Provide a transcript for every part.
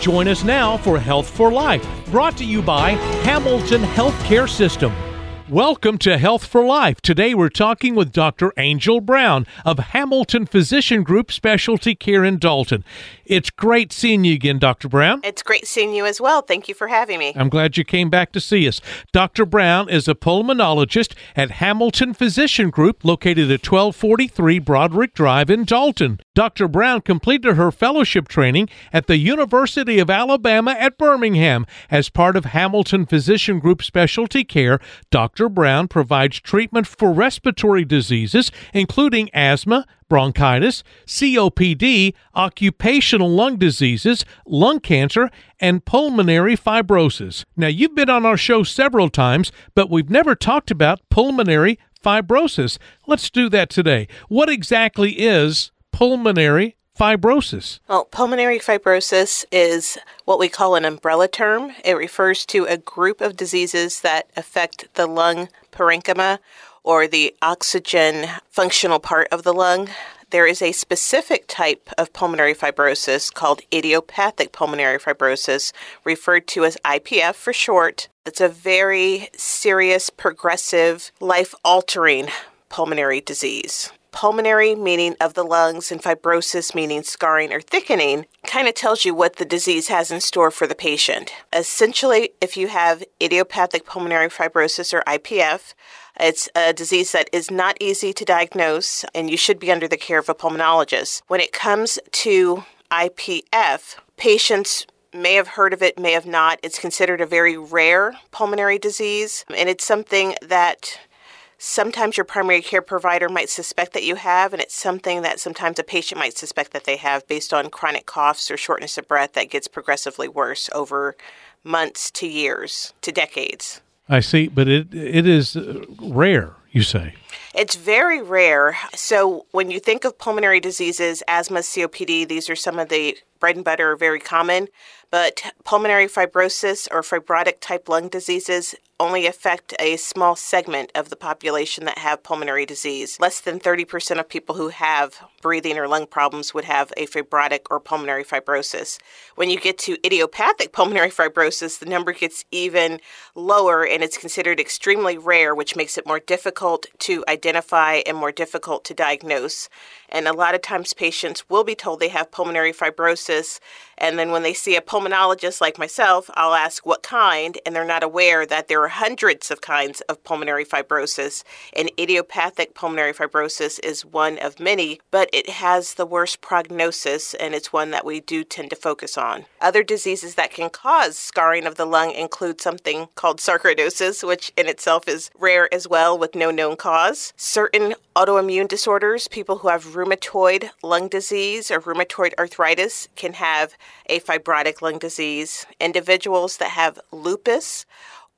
Join us now for Health for Life, brought to you by Hamilton Healthcare System. Welcome to Health for Life. Today we're talking with Dr. Angel Brown of Hamilton Physician Group Specialty Care in Dalton. It's great seeing you again, Dr. Brown. It's great seeing you as well. Thank you for having me. I'm glad you came back to see us. Dr. Brown is a pulmonologist at Hamilton Physician Group located at 1243 Broderick Drive in Dalton. Dr. Brown completed her fellowship training at the University of Alabama at Birmingham as part of Hamilton Physician Group Specialty Care. Dr. Brown provides treatment for respiratory diseases, including asthma, bronchitis, COPD, occupational lung diseases, lung cancer, and pulmonary fibrosis. Now, you've been on our show several times, but we've never talked about pulmonary fibrosis. Let's do that today. What exactly is pulmonary fibrosis? Well, pulmonary fibrosis is what we call an umbrella term. It refers to a group of diseases that affect the lung parenchyma or the oxygen functional part of the lung. There is a specific type of pulmonary fibrosis called idiopathic pulmonary fibrosis, referred to as IPF for short. It's a very serious, progressive, life altering pulmonary disease pulmonary meaning of the lungs and fibrosis meaning scarring or thickening kind of tells you what the disease has in store for the patient. Essentially, if you have idiopathic pulmonary fibrosis or IPF, it's a disease that is not easy to diagnose and you should be under the care of a pulmonologist. When it comes to IPF, patients may have heard of it, may have not. It's considered a very rare pulmonary disease, and it's something that sometimes your primary care provider might suspect that you have, and it's something that sometimes a patient might suspect that they have based on chronic coughs or shortness of breath that gets progressively worse over months to years to decades. I see, but it it is rare, you say. It's very rare. So when you think of pulmonary diseases, asthma, COPD, these are some of the bread and butter, very common. But pulmonary fibrosis or fibrotic type lung diseases only affect a small segment of the population that have pulmonary disease. Less than 30% of people who have breathing or lung problems would have a fibrotic or pulmonary fibrosis. When you get to idiopathic pulmonary fibrosis, the number gets even lower and it's considered extremely rare, which makes it more difficult to identify and more difficult to diagnose. And a lot of times patients will be told they have pulmonary fibrosis. And then when they see a pulmonologist like myself, I'll ask what kind, and they're not aware that there are hundreds of kinds of pulmonary fibrosis. And idiopathic pulmonary fibrosis is one of many, but it has the worst prognosis, and it's one that we do tend to focus on. Other diseases that can cause scarring of the lung include something called sarcoidosis, which in itself is rare as well with no known cause. Certain autoimmune disorders, people who have rheumatoid lung disease or rheumatoid arthritis can have a fibrotic lung disease. Individuals that have lupus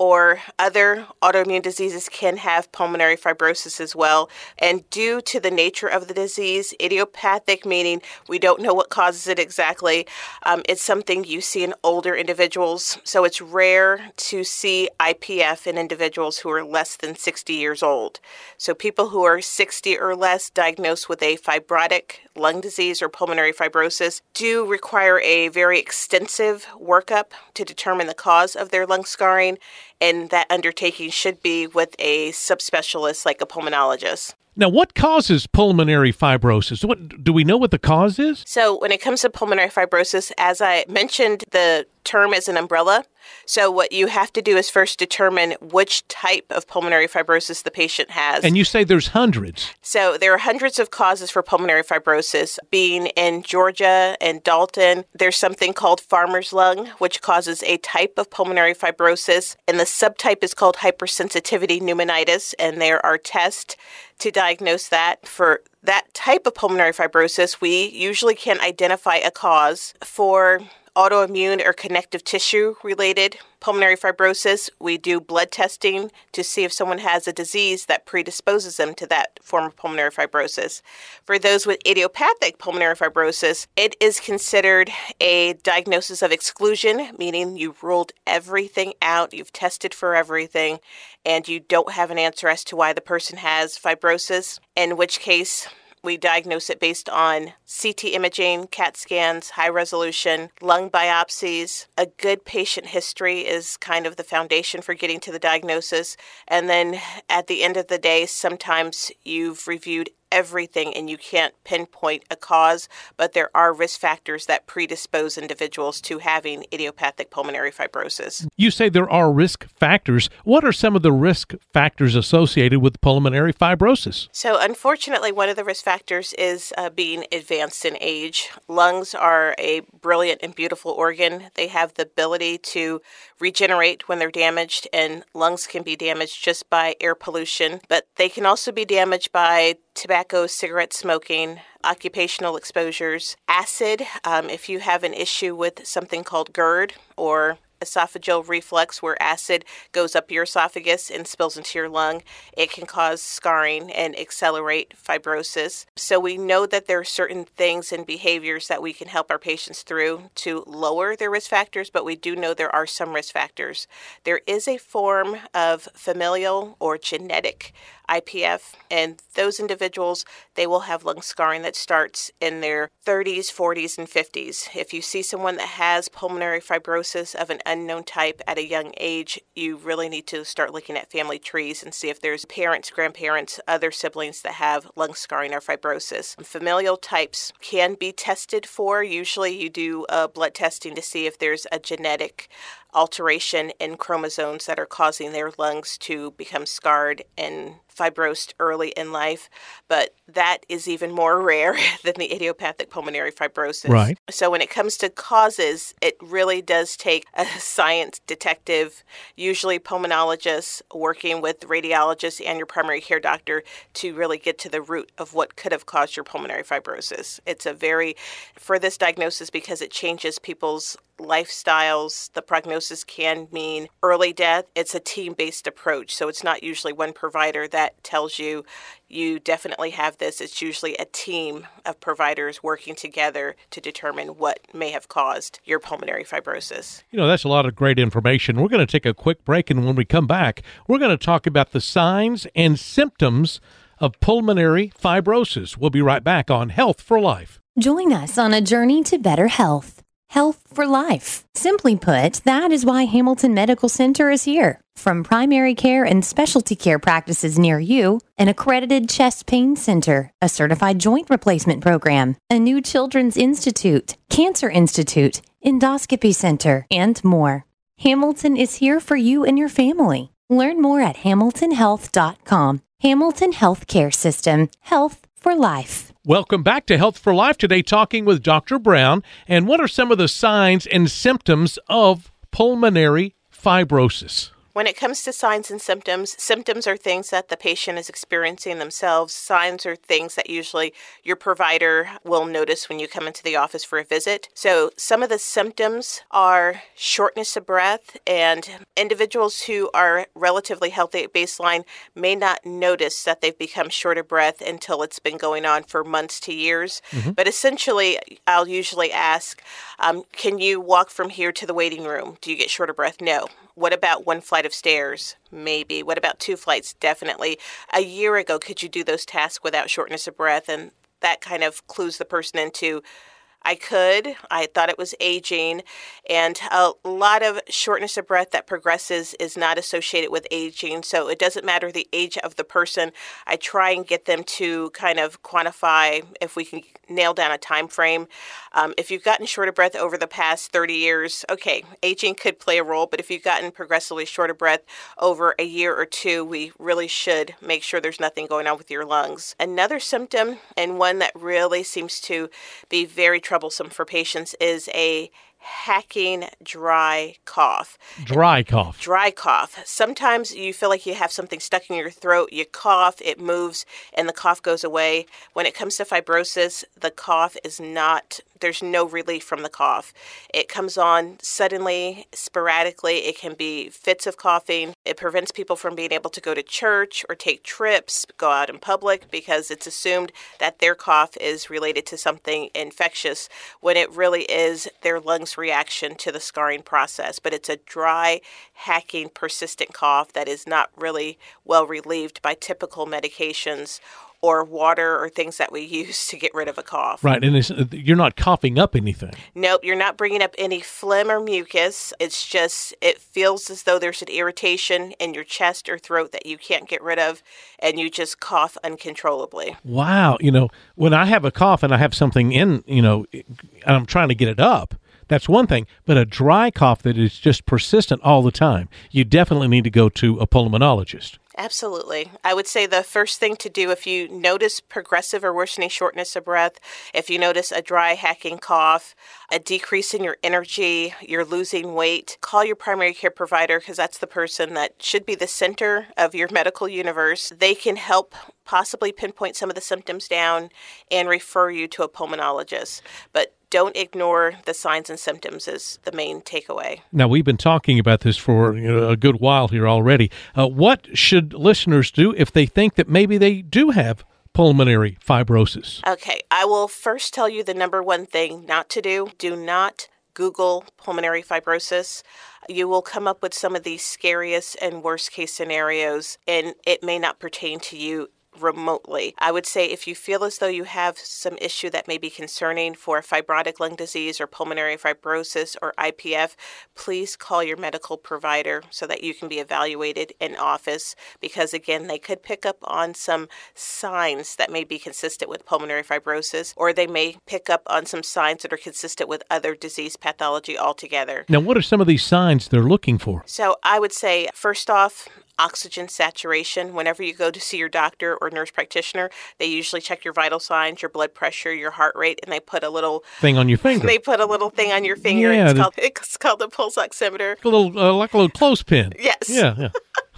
or other autoimmune diseases can have pulmonary fibrosis as well. And due to the nature of the disease, idiopathic meaning we don't know what causes it exactly, um, it's something you see in older individuals. So it's rare to see IPF in individuals who are less than 60 years old. So people who are 60 or less diagnosed with a fibrotic lung disease or pulmonary fibrosis do require a very extensive workup to determine the cause of their lung scarring and that undertaking should be with a subspecialist like a pulmonologist. Now, what causes pulmonary fibrosis? What do we know what the cause is? So, when it comes to pulmonary fibrosis, as I mentioned, the term is an umbrella. So, what you have to do is first determine which type of pulmonary fibrosis the patient has. And you say there's hundreds. So, there are hundreds of causes for pulmonary fibrosis. Being in Georgia and Dalton, there's something called farmer's lung, which causes a type of pulmonary fibrosis. And the subtype is called hypersensitivity pneumonitis. And there are tests to diagnose that. For that type of pulmonary fibrosis, we usually can identify a cause. For autoimmune or connective tissue related pulmonary fibrosis, we do blood testing to see if someone has a disease that predisposes them to that form of pulmonary fibrosis. For those with idiopathic pulmonary fibrosis, it is considered a diagnosis of exclusion, meaning you've ruled everything out, you've tested for everything, and you don't have an answer as to why the person has fibrosis, in which case We diagnose it based on CT imaging, CAT scans, high resolution, lung biopsies. A good patient history is kind of the foundation for getting to the diagnosis. And then at the end of the day, sometimes you've reviewed everything and you can't pinpoint a cause, but there are risk factors that predispose individuals to having idiopathic pulmonary fibrosis. You say there are risk factors. What are some of the risk factors associated with pulmonary fibrosis? So, unfortunately, one of the risk factors is uh, being advanced in age. Lungs are a brilliant and beautiful organ. They have the ability to regenerate when they're damaged, and lungs can be damaged just by air pollution, but they can also be damaged by tobacco, cigarette smoking, occupational exposures, acid. Um, if you have an issue with something called GERD or esophageal reflux where acid goes up your esophagus and spills into your lung. It can cause scarring and accelerate fibrosis. So we know that there are certain things and behaviors that we can help our patients through to lower their risk factors, but we do know there are some risk factors. There is a form of familial or genetic IPF, and those individuals, they will have lung scarring that starts in their 30s, 40s, and 50s. If you see someone that has pulmonary fibrosis of an unknown type at a young age, you really need to start looking at family trees and see if there's parents, grandparents, other siblings that have lung scarring or fibrosis. Familial types can be tested for. Usually, you do a blood testing to see if there's a genetic alteration in chromosomes that are causing their lungs to become scarred and fibrosed early in life, but that is even more rare than the idiopathic pulmonary fibrosis. Right. So when it comes to causes, it really does take a science detective, usually pulmonologists, working with radiologists and your primary care doctor to really get to the root of what could have caused your pulmonary fibrosis. It's a very for this diagnosis because it changes people's lifestyles. The prognosis can mean early death. It's a team based approach. So it's not usually one provider that tells you you definitely have this. It's usually a team of providers working together to determine what may have caused your pulmonary fibrosis. You know, that's a lot of great information. We're going to take a quick break, and when we come back, we're going to talk about the signs and symptoms of pulmonary fibrosis. We'll be right back on Health for Life. Join us on a journey to better health. Health for life. Simply put, that is why Hamilton Medical Center is here. From primary care and specialty care practices near you, an accredited chest pain center, a certified joint replacement program, a new children's institute, cancer institute, endoscopy center, and more. Hamilton is here for you and your family. Learn more at hamiltonhealth.com. Hamilton Healthcare System, health for life. Welcome back to Health for Life. Today, talking with Dr. Brown. And what are some of the signs and symptoms of pulmonary fibrosis? When it comes to signs and symptoms, symptoms are things that the patient is experiencing themselves. Signs are things that usually your provider will notice when you come into the office for a visit. So, some of the symptoms are shortness of breath, and individuals who are relatively healthy at baseline may not notice that they've become short of breath until it's been going on for months to years. Mm-hmm. But essentially, I'll usually ask, um, Can you walk from here to the waiting room? Do you get short of breath? No. What about one flight of stairs? Maybe. What about two flights? Definitely. A year ago, could you do those tasks without shortness of breath? And that kind of clues the person into I could. I thought it was aging. And a lot of shortness of breath that progresses is not associated with aging. So it doesn't matter the age of the person. I try and get them to kind of quantify if we can nail down a time frame. Um, if you've gotten short of breath over the past 30 years, okay, aging could play a role. But if you've gotten progressively short of breath over a year or two, we really should make sure there's nothing going on with your lungs. Another symptom, and one that really seems to be very troublesome for patients, is a hacking dry cough. Dry cough. Dry cough. Sometimes you feel like you have something stuck in your throat, you cough, it moves, and the cough goes away. When it comes to fibrosis, the cough is not there's no relief from the cough. It comes on suddenly, sporadically. It can be fits of coughing. It prevents people from being able to go to church or take trips, go out in public because it's assumed that their cough is related to something infectious when it really is their lungs' reaction to the scarring process. But it's a dry, hacking, persistent cough that is not really well relieved by typical medications or water or things that we use to get rid of a cough. Right, and it's, uh, you're not coughing up anything. Nope, you're not bringing up any phlegm or mucus. It's just, it feels as though there's an irritation in your chest or throat that you can't get rid of, and you just cough uncontrollably. Wow. You know, when I have a cough and I have something in, you know, and I'm trying to get it up, that's one thing. But a dry cough that is just persistent all the time, you definitely need to go to a pulmonologist. Absolutely. I would say the first thing to do if you notice progressive or worsening shortness of breath, if you notice a dry, hacking cough, a decrease in your energy, you're losing weight, call your primary care provider because that's the person that should be the center of your medical universe. They can help possibly pinpoint some of the symptoms down and refer you to a pulmonologist. But don't ignore the signs and symptoms is the main takeaway. Now we've been talking about this for you know, a good while here already. Uh, what should listeners do if they think that maybe they do have pulmonary fibrosis? Okay, I will first tell you the number one thing not to do. Do not Google pulmonary fibrosis. You will come up with some of the scariest and worst case scenarios, and it may not pertain to you remotely. I would say if you feel as though you have some issue that may be concerning for fibrotic lung disease or pulmonary fibrosis or IPF, please call your medical provider so that you can be evaluated in office because again, they could pick up on some signs that may be consistent with pulmonary fibrosis or they may pick up on some signs that are consistent with other disease pathology altogether. Now, what are some of these signs they're looking for? So, I would say first off, oxygen saturation. Whenever you go to see your doctor or nurse practitioner, they usually check your vital signs, your blood pressure, your heart rate, and they put a little thing on your finger. They put a little thing on your finger. Yeah, it's, the, called, it's called the pulse oximeter. A little, uh, like a little clothespin. Yes. Yeah, yeah.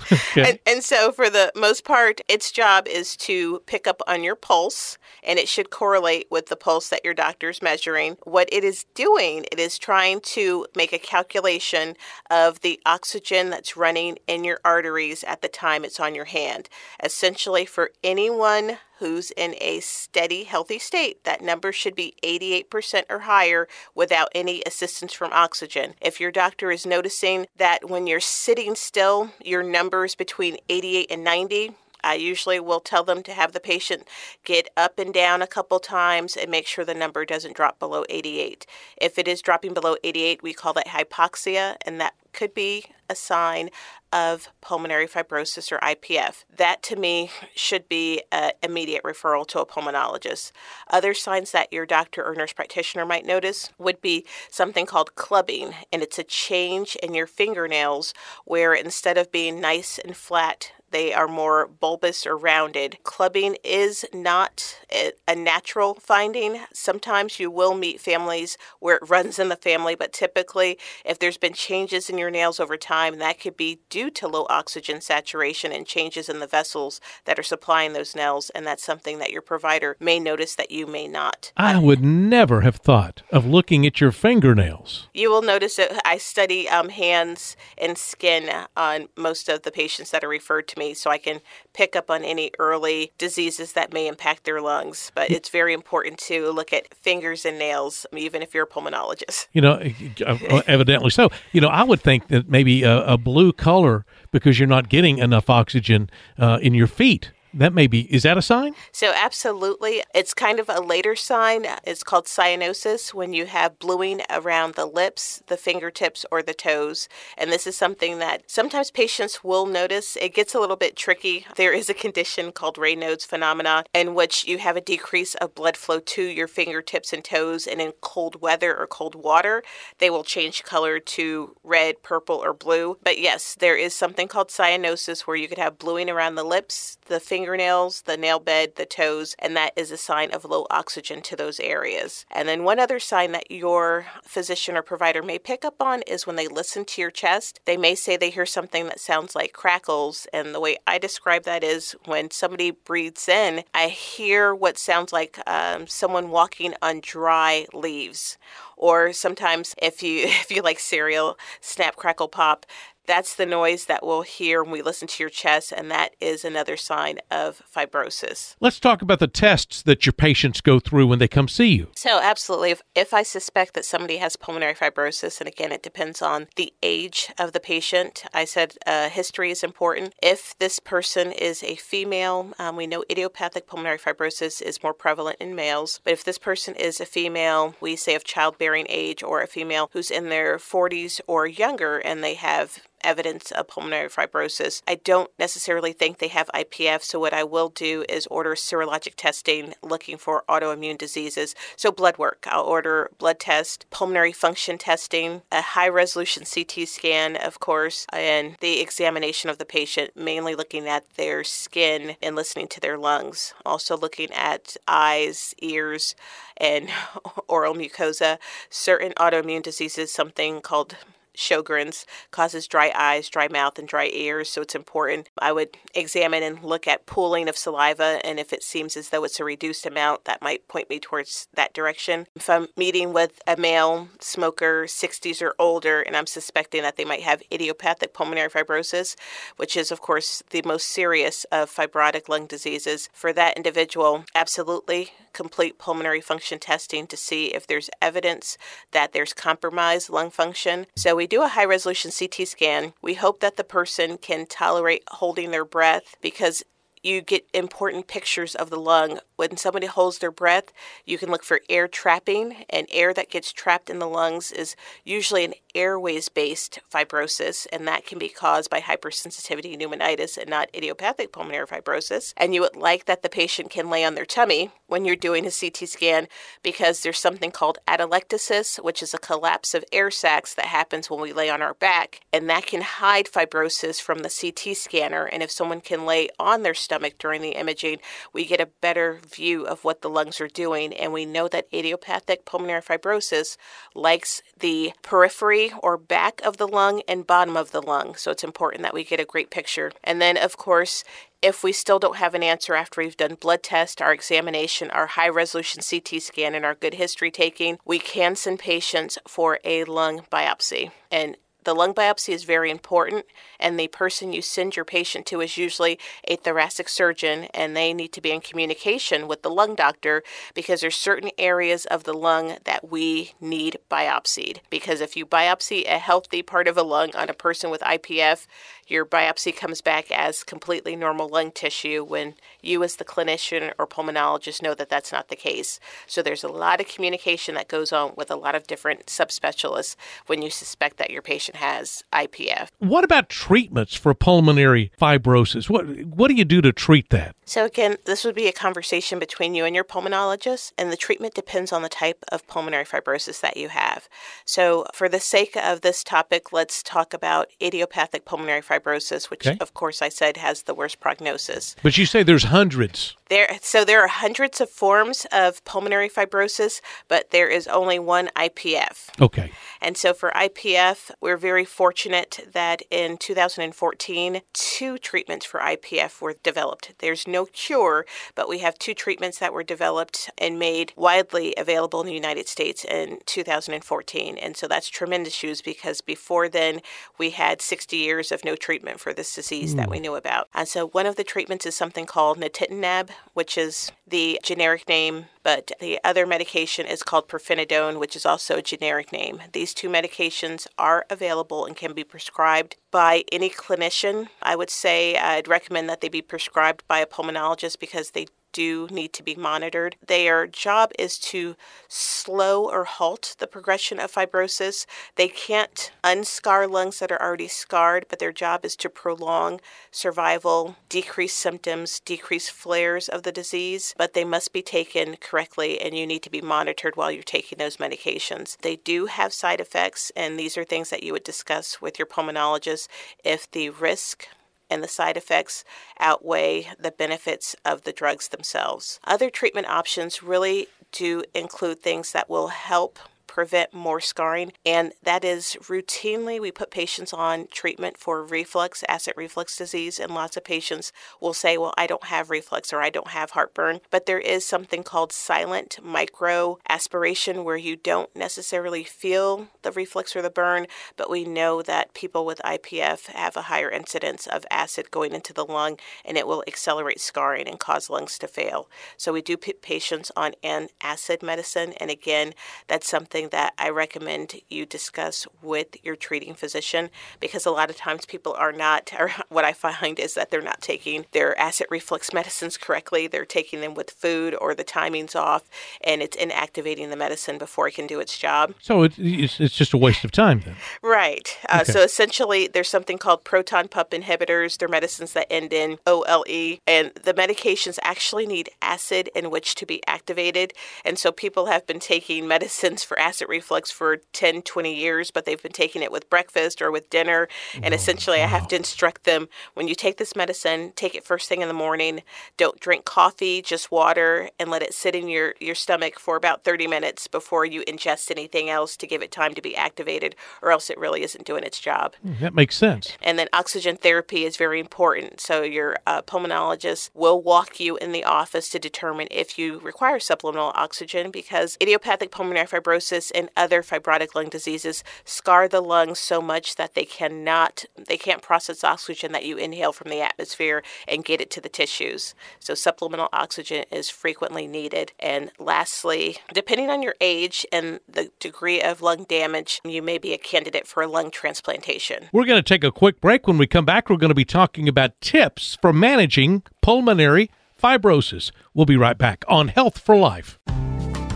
okay. and, and so, for the most part, its job is to pick up on your pulse, and it should correlate with the pulse that your doctor is measuring. What it is doing, it is trying to make a calculation of the oxygen that's running in your arteries at the time it's on your hand. Essentially, for anyone who's in a steady, healthy state. That number should be 88% or higher without any assistance from oxygen. If your doctor is noticing that when you're sitting still, your numbers between 88 and 90, I usually will tell them to have the patient get up and down a couple times and make sure the number doesn't drop below 88. If it is dropping below 88, we call that hypoxia, and that could be a sign of pulmonary fibrosis or IPF. That to me should be an immediate referral to a pulmonologist. Other signs that your doctor or nurse practitioner might notice would be something called clubbing, and it's a change in your fingernails where instead of being nice and flat, they are more bulbous or rounded. Clubbing is not a natural finding. Sometimes you will meet families where it runs in the family, but typically, if there's been changes in your nails over time, that could be due to low oxygen saturation and changes in the vessels that are supplying those nails, and that's something that your provider may notice that you may not. I would never have thought of looking at your fingernails. You will notice that I study um, hands and skin on most of the patients that are referred to me me so I can pick up on any early diseases that may impact their lungs. But it's very important to look at fingers and nails, even if you're a pulmonologist. You know, uh, evidently so. You know, I would think that maybe a, a blue color because you're not getting enough oxygen uh, in your feet that may be is that a sign? So absolutely. It's kind of a later sign. It's called cyanosis when you have bluing around the lips the fingertips or the toes. And this is something that sometimes patients will notice. It gets a little bit tricky. There is a condition called raynaud's phenomena in which you have a decrease of blood flow to your fingertips and toes. And in cold weather or cold water they will change color to red purple or blue. But yes there is something called cyanosis where you could have bluing around the lips the fingers fingernails, the nail bed, the toes, and that is a sign of low oxygen to those areas. And then one other sign that your physician or provider may pick up on is when they listen to your chest. They may say they hear something that sounds like crackles, and the way I describe that is when somebody breathes in, I hear what sounds like um, someone walking on dry leaves Or sometimes if you if you like cereal, snap crackle pop, that's the noise that we'll hear when we listen to your chest, and that is another sign of fibrosis. Let's talk about the tests that your patients go through when they come see you. So, absolutely. If, if I suspect that somebody has pulmonary fibrosis, and again, it depends on the age of the patient, I said uh, history is important. If this person is a female, um, we know idiopathic pulmonary fibrosis is more prevalent in males, but if this person is a female, we say of childbearing age, or a female who's in their 40s or younger, and they have evidence of pulmonary fibrosis. I don't necessarily think they have IPF, so what I will do is order serologic testing looking for autoimmune diseases. So, blood work, I'll order blood test, pulmonary function testing, a high resolution CT scan, of course, and the examination of the patient, mainly looking at their skin and listening to their lungs. Also, looking at eyes, ears, and oral mucosa. Certain autoimmune diseases, something called Sjogren's causes dry eyes, dry mouth, and dry ears, so it's important. I would examine and look at pooling of saliva, and if it seems as though it's a reduced amount, that might point me towards that direction. If I'm meeting with a male smoker, 60s or older, and I'm suspecting that they might have idiopathic pulmonary fibrosis, which is, of course, the most serious of fibrotic lung diseases, for that individual, absolutely complete pulmonary function testing to see if there's evidence that there's compromised lung function. So we we do a high resolution CT scan, we hope that the person can tolerate holding their breath because you get important pictures of the lung. When somebody holds their breath, you can look for air trapping, and air that gets trapped in the lungs is usually an airways based fibrosis, and that can be caused by hypersensitivity pneumonitis and not idiopathic pulmonary fibrosis. And you would like that the patient can lay on their tummy when you're doing a CT scan because there's something called atelectasis, which is a collapse of air sacs that happens when we lay on our back, and that can hide fibrosis from the CT scanner. And if someone can lay on their stomach during the imaging, we get a better view of what the lungs are doing, and we know that idiopathic pulmonary fibrosis likes the periphery or back of the lung and bottom of the lung. So it's important that we get a great picture. And then, of course, if we still don't have an answer after we've done blood tests, our examination, our high resolution CT scan, and our good history taking, we can send patients for a lung biopsy. And the lung biopsy is very important, and the person you send your patient to is usually a thoracic surgeon, and they need to be in communication with the lung doctor because there's certain areas of the lung that we need biopsied. Because if you biopsy a healthy part of a lung on a person with IPF, your biopsy comes back as completely normal lung tissue when you, as the clinician or pulmonologist, know that that's not the case. So there's a lot of communication that goes on with a lot of different subspecialists when you suspect that your patient has IPF. What about treatments for pulmonary fibrosis? What what do you do to treat that? So again, this would be a conversation between you and your pulmonologist, and the treatment depends on the type of pulmonary fibrosis that you have. So for the sake of this topic, let's talk about idiopathic pulmonary fibrosis, which okay. of course I said has the worst prognosis. But you say there's hundreds. There so there are hundreds of forms of pulmonary fibrosis, but there is only one IPF. Okay. And so for IPF, we're very fortunate that in 2014, two treatments for IPF were developed. There's no cure, but we have two treatments that were developed and made widely available in the United States in 2014. And so that's tremendous news because before then, we had 60 years of no treatment for this disease mm. that we knew about. And so one of the treatments is something called nintedanib, which is the generic name, but the other medication is called pirfenidone, which is also a generic name. These two medications are available and can be prescribed by any clinician. I would say I'd recommend that they be prescribed by a pulmonologist because they do need to be monitored. Their job is to slow or halt the progression of fibrosis. They can't unscar lungs that are already scarred, but their job is to prolong survival, decrease symptoms, decrease flares of the disease, but they must be taken correctly and you need to be monitored while you're taking those medications. They do have side effects, and these are things that you would discuss with your pulmonologist if the risk and the side effects outweigh the benefits of the drugs themselves. Other treatment options really do include things that will help prevent more scarring. And that is routinely we put patients on treatment for reflux, acid reflux disease, and lots of patients will say, Well, I don't have reflux or I don't have heartburn. But there is something called silent micro aspiration where you don't necessarily feel the reflux or the burn, but we know that people with IPF have a higher incidence of acid going into the lung and it will accelerate scarring and cause lungs to fail. So we do put patients on an acid medicine. And again, that's something that I recommend you discuss with your treating physician because a lot of times people are not, or what I find is that they're not taking their acid reflux medicines correctly. They're taking them with food or the timing's off and it's inactivating the medicine before it can do its job. So it, it's, it's just a waste of time then. Right. Uh, okay. So essentially, there's something called proton pump inhibitors. They're medicines that end in OLE, and the medications actually need acid in which to be activated. And so people have been taking medicines for acid reflux for 10, 20 years, but they've been taking it with breakfast or with dinner. And oh, essentially, wow. I have to instruct them when you take this medicine, take it first thing in the morning. Don't drink coffee, just water, and let it sit in your, your stomach for about 30 minutes before you ingest anything else to give it time to be activated, or else it really isn't doing its job. Hmm, that makes sense. And then oxygen therapy is very important. So your uh, pulmonologist will walk you in the office to determine if you require supplemental oxygen because idiopathic pulmonary fibrosis and other fibrotic lung diseases scar the lungs so much that they cannot they can't process oxygen that you inhale from the atmosphere and get it to the tissues. So supplemental oxygen is frequently needed. And lastly, depending on your age and the degree of lung damage, you may be a candidate for a lung transplantation. We're going to take a quick break. When we come back, we're going to be talking about tips for managing pulmonary fibrosis. We'll be right back on Health for Life.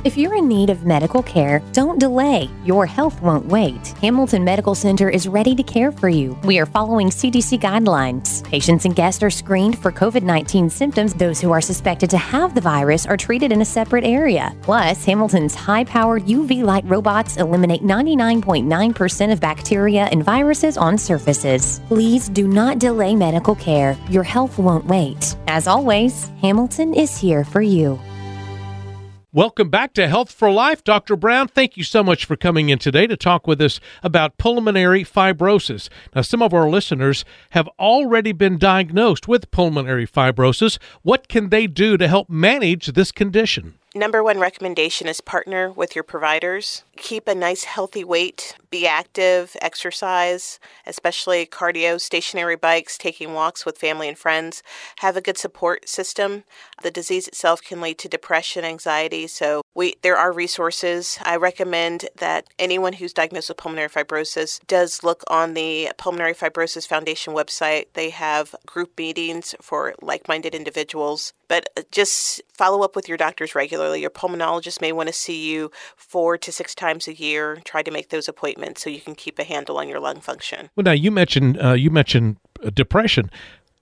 If you're in need of medical care, don't delay. Your health won't wait. Hamilton Medical Center is ready to care for you. We are following CDC guidelines. Patients and guests are screened for COVID 19 symptoms. Those who are suspected to have the virus are treated in a separate area. Plus, Hamilton's high powered UV light robots eliminate 99.9% of bacteria and viruses on surfaces. Please do not delay medical care. Your health won't wait. As always, Hamilton is here for you. Welcome back to Health for Life. Dr. Brown, thank you so much for coming in today to talk with us about pulmonary fibrosis. Now, some of our listeners have already been diagnosed with pulmonary fibrosis. What can they do to help manage this condition? Number one recommendation is partner with your providers. Keep a nice healthy weight. Be active, exercise, especially cardio, stationary bikes, taking walks with family and friends. Have a good support system. The disease itself can lead to depression, anxiety. So we there are resources. I recommend that anyone who's diagnosed with pulmonary fibrosis does look on the Pulmonary Fibrosis Foundation website. They have group meetings for like-minded individuals. But uh, just follow up with your doctors regularly. Your pulmonologist may want to see you four to six times a year. Try to make those appointments so you can keep a handle on your lung function. Well, now you mentioned uh, you mentioned uh, depression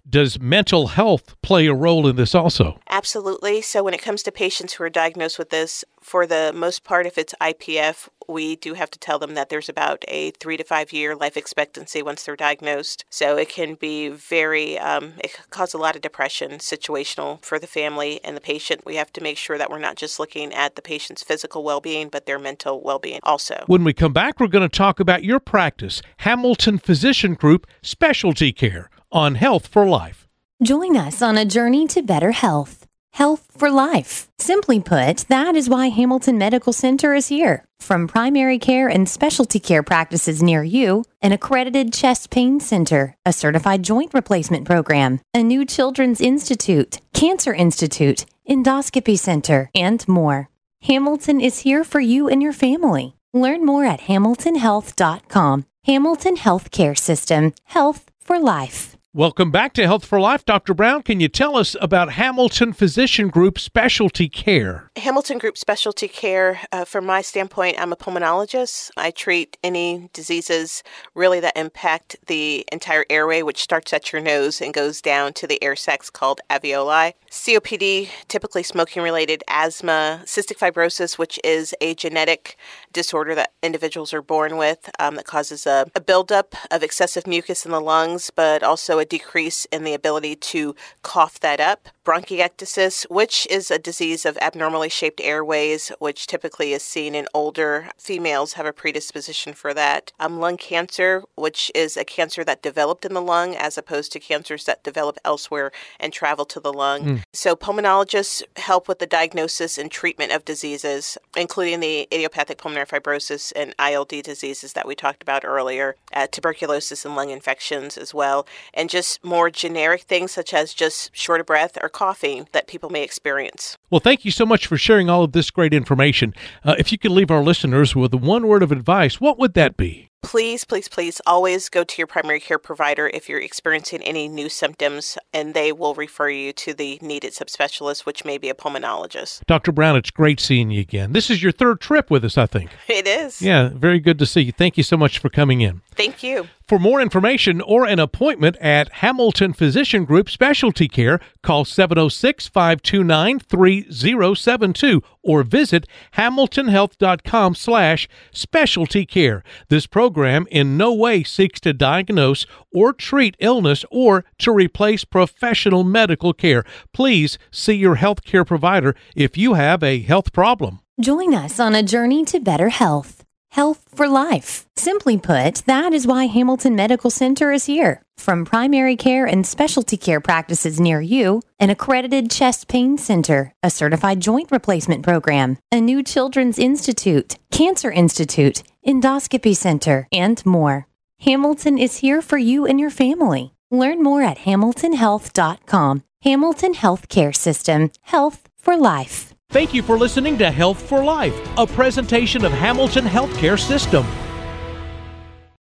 does mental health play a role in this also? Absolutely. So, when it comes to patients who are diagnosed with this, for the most part, if it's IPF, we do have to tell them that there's about a three to five year life expectancy once they're diagnosed. So it can be very, um, it can cause a lot of depression, situational for the family and the patient. We have to make sure that we're not just looking at the patient's physical well being, but their mental well being also. When we come back, we're going to talk about your practice, Hamilton Physician Group Specialty Care, on Health for Life. Join us on a journey to better health. Health for life. Simply put, that is why Hamilton Medical Center is here. From primary care and specialty care practices near you, an accredited chest pain center, a certified joint replacement program, a new children's institute, cancer institute, endoscopy center, and more. Hamilton is here for you and your family. Learn more at hamiltonhealth.com. Hamilton Healthcare System, health for life. Welcome back to Health for Life. Dr. Brown, can you tell us about Hamilton Physician Group Specialty Care? Hamilton Group Specialty Care, uh, from my standpoint, I'm a pulmonologist. I treat any diseases really that impact the entire airway, which starts at your nose and goes down to the air sacs called alveoli. COPD, typically smoking related asthma, cystic fibrosis, which is a genetic disorder that individuals are born with um, that causes a, a buildup of excessive mucus in the lungs, but also a decrease in the ability to cough that up. Bronchiectasis, which is a disease of abnormally shaped airways, which typically is seen in older females, have a predisposition for that. Um, lung cancer, which is a cancer that developed in the lung as opposed to cancers that develop elsewhere and travel to the lung. Mm. So, pulmonologists help with the diagnosis and treatment of diseases, including the idiopathic pulmonary fibrosis and ILD diseases that we talked about earlier, uh, tuberculosis and lung infections as well, and just more generic things such as just short of breath or coughing that people may experience. Well, thank you so much for sharing all of this great information. Uh, if you could leave our listeners with one word of advice, what would that be? please, please, please always go to your primary care provider if you're experiencing any new symptoms, and they will refer you to the needed subspecialist, which may be a pulmonologist. Dr. Brown, it's great seeing you again. This is your third trip with us, I think. It is. Yeah, very good to see you. Thank you so much for coming in. Thank you. For more information or an appointment at Hamilton Physician Group Specialty Care, call 706 529 3072 or visit hamiltonhealth.com slash specialty care. This program in no way seeks to diagnose or treat illness or to replace professional medical care. Please see your health care provider if you have a health problem. Join us on a journey to better health. Health for life. Simply put, that is why Hamilton Medical Center is here. From primary care and specialty care practices near you, an accredited chest pain center, a certified joint replacement program, a new children's institute, cancer institute, endoscopy center, and more. Hamilton is here for you and your family. Learn more at hamiltonhealth.com. Hamilton Healthcare System, health for life. Thank you for listening to Health for Life, a presentation of Hamilton Healthcare System.